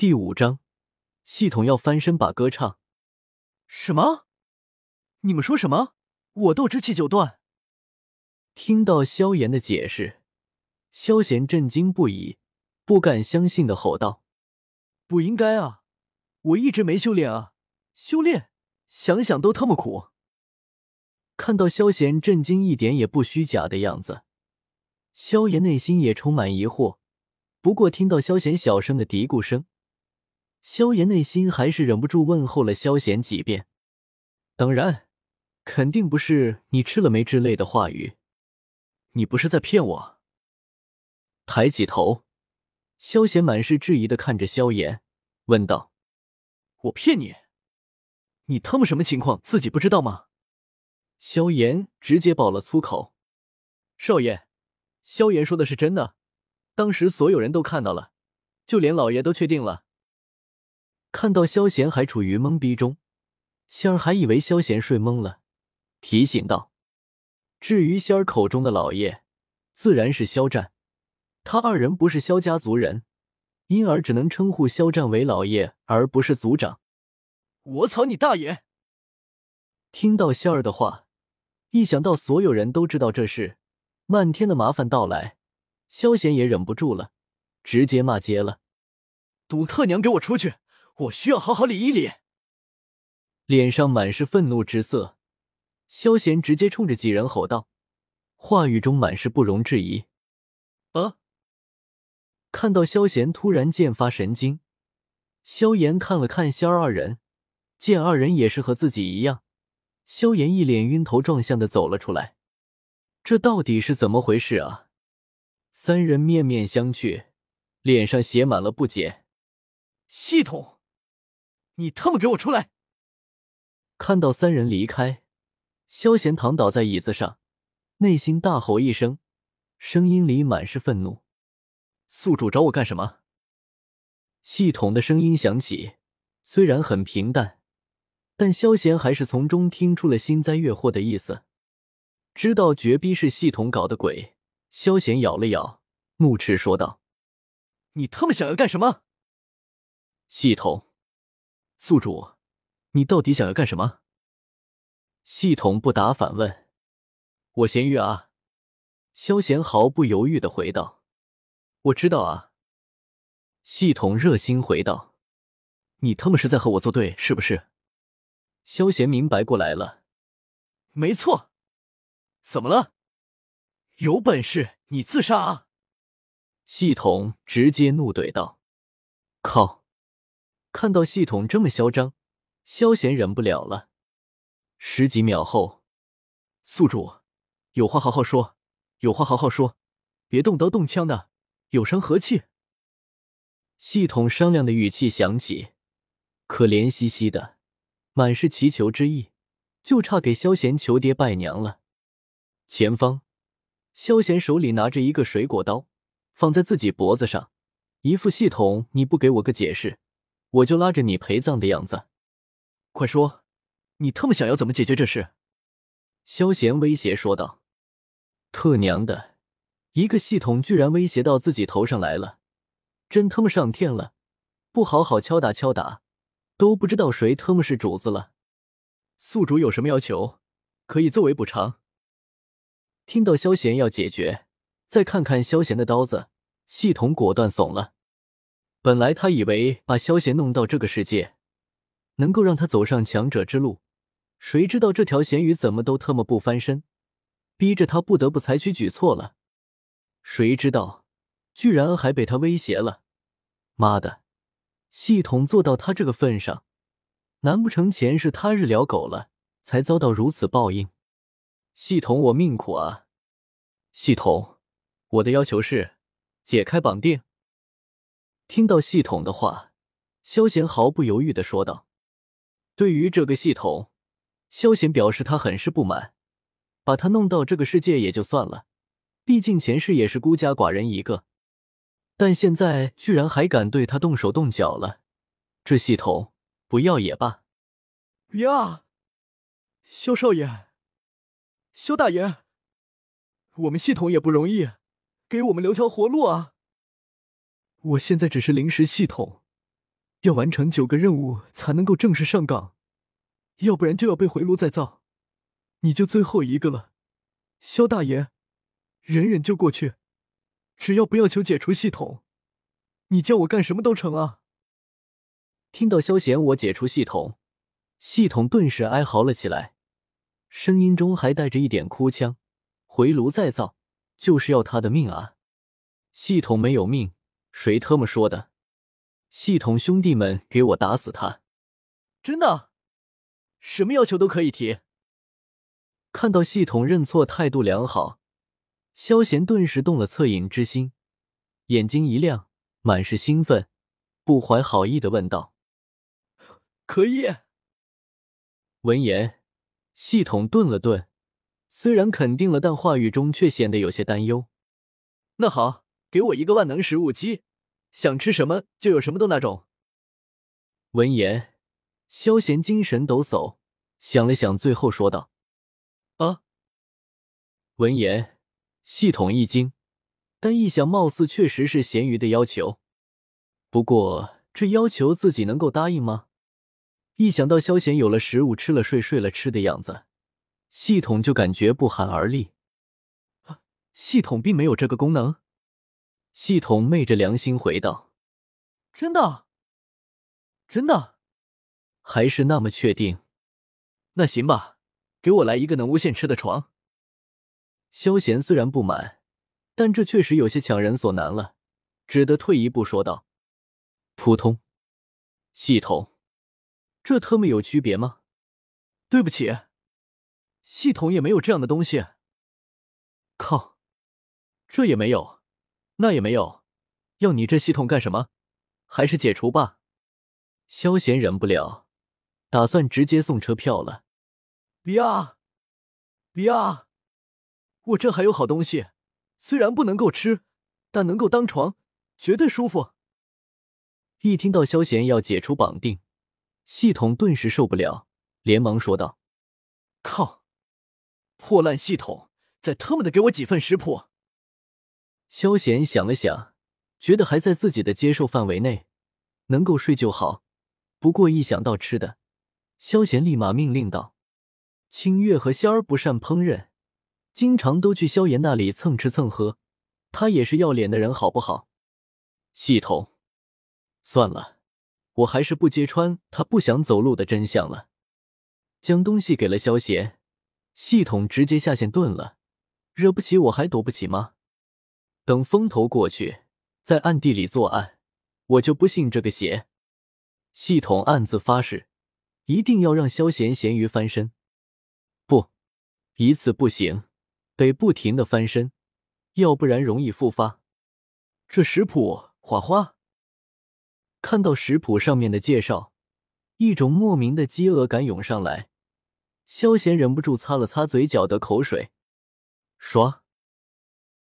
第五章，系统要翻身把歌唱。什么？你们说什么？我斗之气就断？听到萧炎的解释，萧贤震惊不已，不敢相信的吼道：“不应该啊！我一直没修炼啊！修炼，想想都特么苦。”看到萧贤震惊一点也不虚假的样子，萧炎内心也充满疑惑。不过听到萧贤小声的嘀咕声。萧炎内心还是忍不住问候了萧贤几遍，当然，肯定不是你吃了没之类的话语。你不是在骗我？抬起头，萧贤满是质疑的看着萧炎，问道：“我骗你？你他妈什么情况？自己不知道吗？”萧炎直接爆了粗口：“少爷，萧炎说的是真的，当时所有人都看到了，就连老爷都确定了。”看到萧贤还处于懵逼中，仙儿还以为萧贤睡懵了，提醒道：“至于仙儿口中的老爷，自然是肖战。他二人不是萧家族人，因而只能称呼肖战为老爷，而不是族长。”我操你大爷！听到仙儿的话，一想到所有人都知道这事，漫天的麻烦到来，萧贤也忍不住了，直接骂街了：“赌特娘，给我出去！”我需要好好理一理。脸上满是愤怒之色，萧贤直接冲着几人吼道，话语中满是不容置疑。啊！看到萧贤突然间发神经，萧炎看了看仙儿二人，见二人也是和自己一样，萧炎一脸晕头转向的走了出来。这到底是怎么回事啊？三人面面相觑，脸上写满了不解。系统。你他妈给我出来！看到三人离开，萧贤躺倒在椅子上，内心大吼一声，声音里满是愤怒：“宿主找我干什么？”系统的声音响起，虽然很平淡，但萧贤还是从中听出了幸灾乐祸的意思，知道绝逼是系统搞的鬼。萧贤咬了咬，怒斥说道：“你他妈想要干什么？”系统。宿主，你到底想要干什么？系统不答，反问：“我咸鱼啊！”萧贤毫不犹豫的回道：“我知道啊。”系统热心回道：“你他妈是在和我作对是不是？”萧贤明白过来了：“没错。怎么了？有本事你自杀啊！”系统直接怒怼道：“靠！”看到系统这么嚣张，萧贤忍不了了。十几秒后，宿主，有话好好说，有话好好说，别动刀动枪的，有伤和气。系统商量的语气响起，可怜兮兮的，满是祈求之意，就差给萧贤求爹拜娘了。前方，萧贤手里拿着一个水果刀，放在自己脖子上，一副系统你不给我个解释。我就拉着你陪葬的样子，快说，你特么想要怎么解决这事？萧贤威胁说道：“特娘的，一个系统居然威胁到自己头上来了，真他妈上天了！不好好敲打敲打，都不知道谁他妈是主子了。”宿主有什么要求，可以作为补偿。听到萧贤要解决，再看看萧贤的刀子，系统果断怂了。本来他以为把萧贤弄到这个世界，能够让他走上强者之路，谁知道这条咸鱼怎么都特么不翻身，逼着他不得不采取举措了。谁知道，居然还被他威胁了！妈的，系统做到他这个份上，难不成前世他日聊狗了，才遭到如此报应？系统，我命苦啊！系统，我的要求是解开绑定。听到系统的话，萧贤毫不犹豫的说道：“对于这个系统，萧贤表示他很是不满。把他弄到这个世界也就算了，毕竟前世也是孤家寡人一个，但现在居然还敢对他动手动脚了，这系统不要也罢。”呀，萧少爷，萧大爷，我们系统也不容易，给我们留条活路啊！我现在只是临时系统，要完成九个任务才能够正式上岗，要不然就要被回炉再造。你就最后一个了，萧大爷，忍忍就过去，只要不要求解除系统，你叫我干什么都成啊！听到萧贤我解除系统，系统顿时哀嚎了起来，声音中还带着一点哭腔：“回炉再造，就是要他的命啊！系统没有命，谁特么说的？系统兄弟们，给我打死他！真的，什么要求都可以提。”看到系统认错，态度良好，萧贤顿时动了恻隐之心，眼睛一亮，满是兴奋，不怀好意的问道：“可以？”闻言，系统顿了顿，虽然肯定了，但话语中却显得有些担忧。“那好，给我一个万能食物机，想吃什么就有什么的那种。”闻言，萧贤精神抖擞，想了想，最后说道。啊！闻言，系统一惊，但一想，貌似确实是咸鱼的要求。不过，这要求自己能够答应吗？一想到萧贤有了食物吃了睡，睡了吃的样子，系统就感觉不寒而栗。系统并没有这个功能。系统昧着良心回道：“真的？真的？还是那么确定？那行吧。”给我来一个能无限吃的床。萧贤虽然不满，但这确实有些强人所难了，只得退一步说道：“扑通系统，这特么有区别吗？”对不起，系统也没有这样的东西。靠，这也没有，那也没有，要你这系统干什么？还是解除吧。萧贤忍不了，打算直接送车票了。比亚，比亚，我这还有好东西，虽然不能够吃，但能够当床，绝对舒服。一听到萧贤要解除绑定，系统顿时受不了，连忙说道：“靠，破烂系统，再特么的给我几份食谱。”萧贤想了想，觉得还在自己的接受范围内，能够睡就好。不过一想到吃的，萧贤立马命令道。清月和仙儿不善烹饪，经常都去萧炎那里蹭吃蹭喝。他也是要脸的人，好不好？系统，算了，我还是不揭穿他不想走路的真相了。将东西给了萧贤，系统直接下线顿了。惹不起我还躲不起吗？等风头过去，在暗地里作案，我就不信这个邪。系统暗自发誓，一定要让萧贤咸鱼翻身。不，一次不行，得不停的翻身，要不然容易复发。这食谱，花花看到食谱上面的介绍，一种莫名的饥饿感涌上来，萧贤忍不住擦了擦嘴角的口水，刷。